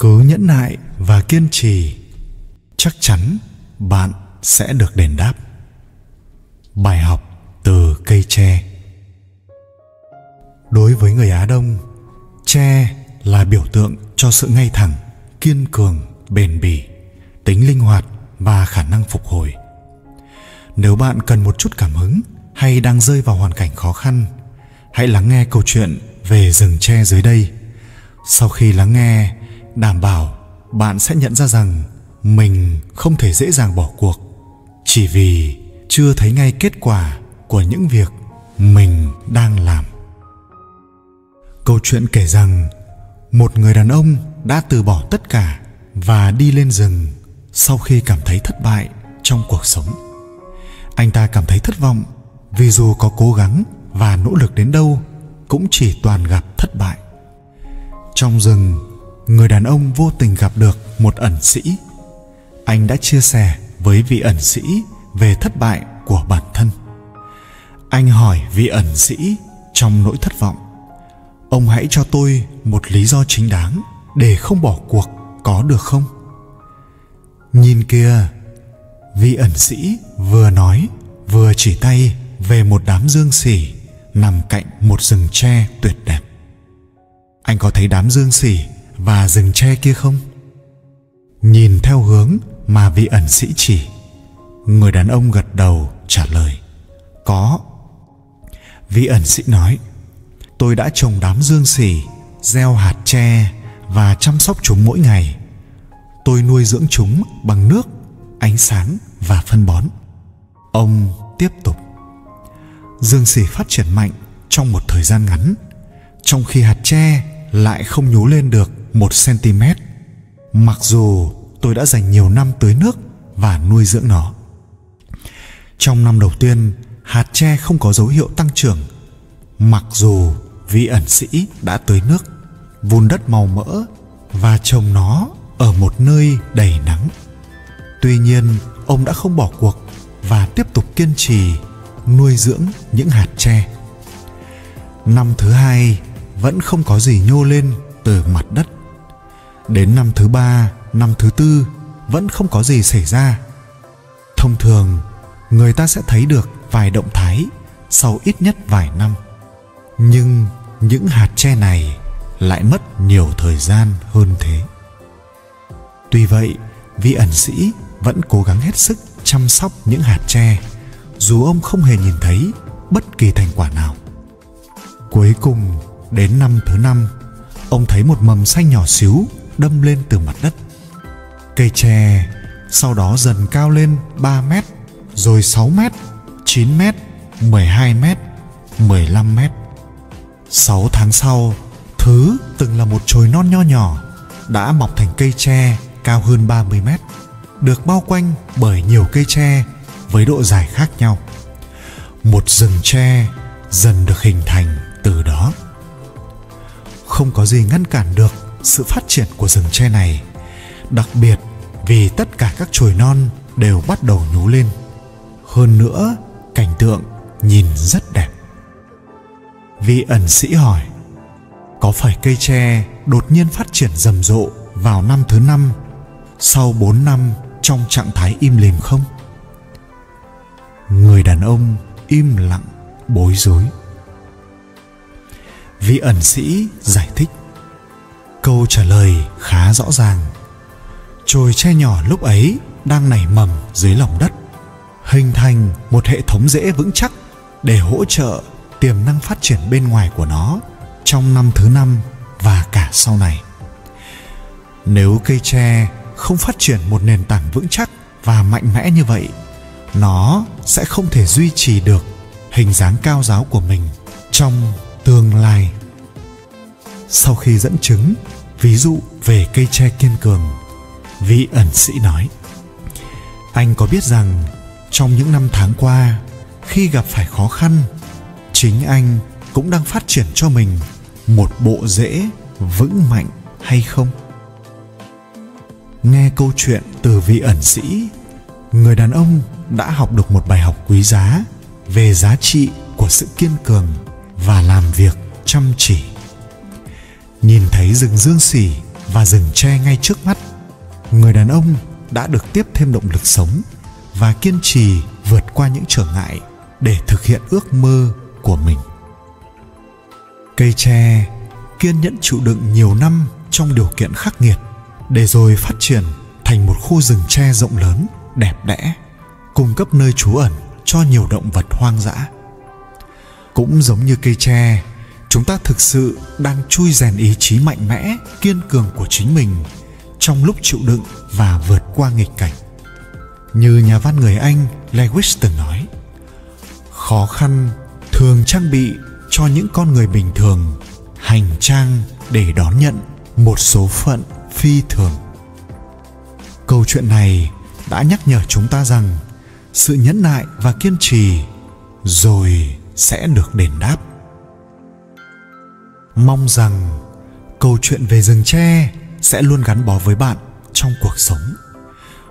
cứ nhẫn nại và kiên trì, chắc chắn bạn sẽ được đền đáp. Bài học từ cây tre. Đối với người á đông, tre là biểu tượng cho sự ngay thẳng, kiên cường, bền bỉ, tính linh hoạt và khả năng phục hồi. Nếu bạn cần một chút cảm hứng hay đang rơi vào hoàn cảnh khó khăn, hãy lắng nghe câu chuyện về rừng tre dưới đây. Sau khi lắng nghe đảm bảo bạn sẽ nhận ra rằng mình không thể dễ dàng bỏ cuộc, chỉ vì chưa thấy ngay kết quả của những việc mình đang làm. Câu chuyện kể rằng một người đàn ông đã từ bỏ tất cả và đi lên rừng sau khi cảm thấy thất bại trong cuộc sống. Anh ta cảm thấy thất vọng vì dù có cố gắng và nỗ lực đến đâu, cũng chỉ toàn gặp thất bại. Trong rừng người đàn ông vô tình gặp được một ẩn sĩ. Anh đã chia sẻ với vị ẩn sĩ về thất bại của bản thân. Anh hỏi vị ẩn sĩ trong nỗi thất vọng, ông hãy cho tôi một lý do chính đáng để không bỏ cuộc có được không? Nhìn kia vị ẩn sĩ vừa nói, vừa chỉ tay về một đám dương xỉ nằm cạnh một rừng tre tuyệt đẹp. Anh có thấy đám dương xỉ và rừng tre kia không? Nhìn theo hướng mà vị ẩn sĩ chỉ, người đàn ông gật đầu trả lời, có. Vị ẩn sĩ nói, tôi đã trồng đám dương xỉ gieo hạt tre và chăm sóc chúng mỗi ngày. Tôi nuôi dưỡng chúng bằng nước, ánh sáng và phân bón. Ông tiếp tục, dương xỉ phát triển mạnh trong một thời gian ngắn, trong khi hạt tre lại không nhú lên được một cm mặc dù tôi đã dành nhiều năm tưới nước và nuôi dưỡng nó. Trong năm đầu tiên, hạt tre không có dấu hiệu tăng trưởng. Mặc dù vị ẩn sĩ đã tưới nước vun đất màu mỡ và trồng nó ở một nơi đầy nắng. Tuy nhiên, ông đã không bỏ cuộc và tiếp tục kiên trì nuôi dưỡng những hạt tre. Năm thứ hai, vẫn không có gì nhô lên từ mặt đất đến năm thứ ba, năm thứ tư, vẫn không có gì xảy ra. Thông thường, người ta sẽ thấy được vài động thái sau ít nhất vài năm. Nhưng những hạt tre này lại mất nhiều thời gian hơn thế. Tuy vậy, vị ẩn sĩ vẫn cố gắng hết sức chăm sóc những hạt tre, dù ông không hề nhìn thấy bất kỳ thành quả nào. Cuối cùng, đến năm thứ năm, ông thấy một mầm xanh nhỏ xíu đâm lên từ mặt đất. Cây tre sau đó dần cao lên 3 mét, rồi 6 mét 9 mét 12 mét 15 mét. 6 tháng sau, thứ từng là một chồi non nho nhỏ đã mọc thành cây tre cao hơn 30 mét, được bao quanh bởi nhiều cây tre với độ dài khác nhau. Một rừng tre dần được hình thành từ đó. Không có gì ngăn cản được sự phát triển của rừng tre này, đặc biệt vì tất cả các chồi non đều bắt đầu nhú lên. Hơn nữa, cảnh tượng nhìn rất đẹp. Vị ẩn sĩ hỏi, có phải cây tre đột nhiên phát triển rầm rộ vào năm thứ năm, sau bốn năm trong trạng thái im lìm không? Người đàn ông im lặng bối rối. Vị ẩn sĩ giải thích câu trả lời khá rõ ràng. Chồi tre nhỏ lúc ấy đang nảy mầm dưới lòng đất, hình thành một hệ thống rễ vững chắc để hỗ trợ tiềm năng phát triển bên ngoài của nó trong năm thứ năm và cả sau này. Nếu cây tre không phát triển một nền tảng vững chắc và mạnh mẽ như vậy, nó sẽ không thể duy trì được hình dáng cao giáo của mình trong tương lai sau khi dẫn chứng, ví dụ về cây tre kiên cường, vị ẩn sĩ nói, anh có biết rằng trong những năm tháng qua, khi gặp phải khó khăn, chính anh cũng đang phát triển cho mình một bộ rễ vững mạnh hay không? Nghe câu chuyện từ vị ẩn sĩ, người đàn ông đã học được một bài học quý giá về giá trị của sự kiên cường và làm việc chăm chỉ nhìn thấy rừng dương xỉ và rừng tre ngay trước mắt. Người đàn ông đã được tiếp thêm động lực sống và kiên trì vượt qua những trở ngại để thực hiện ước mơ của mình. Cây tre kiên nhẫn chịu đựng nhiều năm trong điều kiện khắc nghiệt để rồi phát triển thành một khu rừng tre rộng lớn, đẹp đẽ, cung cấp nơi trú ẩn cho nhiều động vật hoang dã. Cũng giống như cây tre chúng ta thực sự đang chui rèn ý chí mạnh mẽ, kiên cường của chính mình trong lúc chịu đựng và vượt qua nghịch cảnh. Như nhà văn người anh lewis từng nói, khó khăn thường trang bị cho những con người bình thường hành trang để đón nhận một số phận phi thường. Câu chuyện này đã nhắc nhở chúng ta rằng sự nhẫn nại và kiên trì rồi sẽ được đền đáp mong rằng câu chuyện về rừng tre sẽ luôn gắn bó với bạn trong cuộc sống.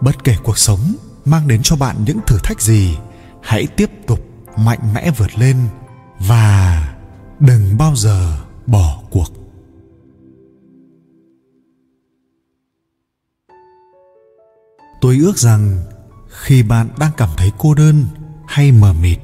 Bất kể cuộc sống mang đến cho bạn những thử thách gì, hãy tiếp tục mạnh mẽ vượt lên và đừng bao giờ bỏ cuộc. Tôi ước rằng khi bạn đang cảm thấy cô đơn hay mờ mịt,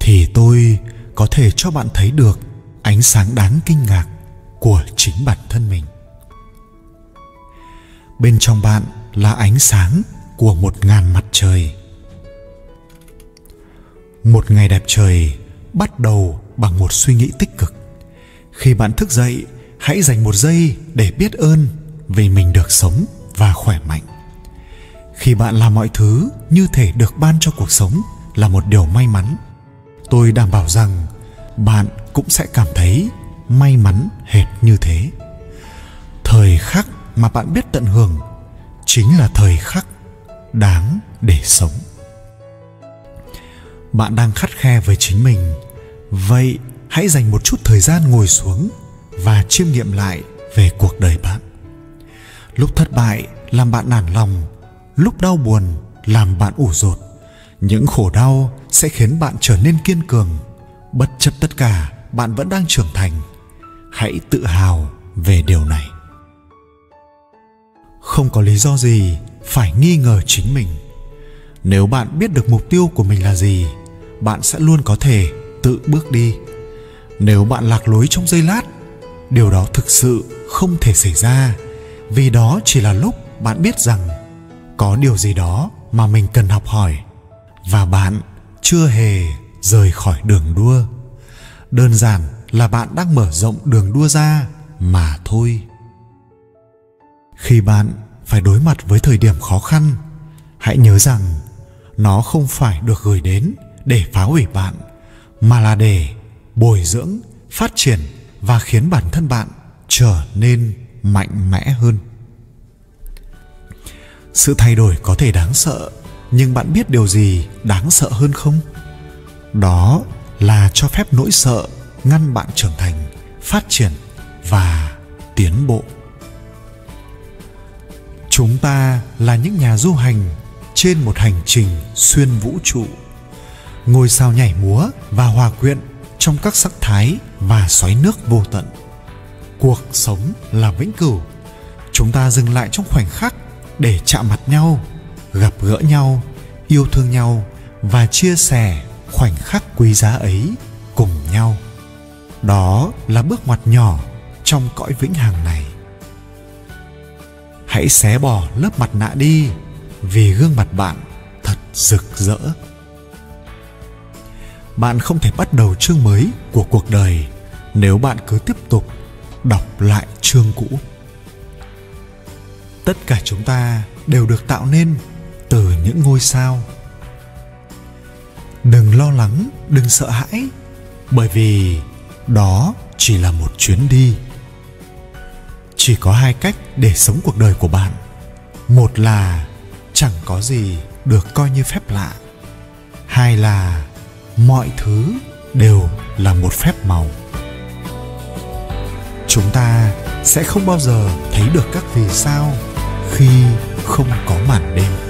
thì tôi có thể cho bạn thấy được ánh sáng đáng kinh ngạc của chính bản thân mình. Bên trong bạn là ánh sáng của một ngàn mặt trời. Một ngày đẹp trời bắt đầu bằng một suy nghĩ tích cực. Khi bạn thức dậy, hãy dành một giây để biết ơn vì mình được sống và khỏe mạnh. Khi bạn làm mọi thứ như thể được ban cho cuộc sống là một điều may mắn, tôi đảm bảo rằng bạn cũng sẽ cảm thấy may mắn hệt như thế. Thời khắc mà bạn biết tận hưởng chính là thời khắc đáng để sống. Bạn đang khắt khe với chính mình. Vậy hãy dành một chút thời gian ngồi xuống và chiêm nghiệm lại về cuộc đời bạn. Lúc thất bại làm bạn nản lòng, lúc đau buồn làm bạn ủ rột. Những khổ đau sẽ khiến bạn trở nên kiên cường, bất chấp tất cả bạn vẫn đang trưởng thành, hãy tự hào về điều này. Không có lý do gì phải nghi ngờ chính mình. Nếu bạn biết được mục tiêu của mình là gì, bạn sẽ luôn có thể tự bước đi. Nếu bạn lạc lối trong giây lát, điều đó thực sự không thể xảy ra, vì đó chỉ là lúc bạn biết rằng có điều gì đó mà mình cần học hỏi và bạn chưa hề rời khỏi đường đua đơn giản là bạn đang mở rộng đường đua ra mà thôi. Khi bạn phải đối mặt với thời điểm khó khăn, hãy nhớ rằng nó không phải được gửi đến để phá hủy bạn, mà là để bồi dưỡng, phát triển và khiến bản thân bạn trở nên mạnh mẽ hơn. Sự thay đổi có thể đáng sợ, nhưng bạn biết điều gì đáng sợ hơn không? Đó là cho phép nỗi sợ ngăn bạn trưởng thành, phát triển và tiến bộ. Chúng ta là những nhà du hành trên một hành trình xuyên vũ trụ, ngôi sao nhảy múa và hòa quyện trong các sắc thái và xoáy nước vô tận. Cuộc sống là vĩnh cửu. Chúng ta dừng lại trong khoảnh khắc để chạm mặt nhau, gặp gỡ nhau, yêu thương nhau và chia sẻ khoảnh khắc quý giá ấy cùng nhau. Đó là bước ngoặt nhỏ trong cõi vĩnh hằng này. Hãy xé bỏ lớp mặt nạ đi, vì gương mặt bạn thật rực rỡ. Bạn không thể bắt đầu chương mới của cuộc đời nếu bạn cứ tiếp tục đọc lại chương cũ. Tất cả chúng ta đều được tạo nên từ những ngôi sao đừng lo lắng, đừng sợ hãi, bởi vì đó chỉ là một chuyến đi. Chỉ có hai cách để sống cuộc đời của bạn. Một là chẳng có gì được coi như phép lạ. Hai là mọi thứ đều là một phép màu. Chúng ta sẽ không bao giờ thấy được các vì sao khi không có màn đêm.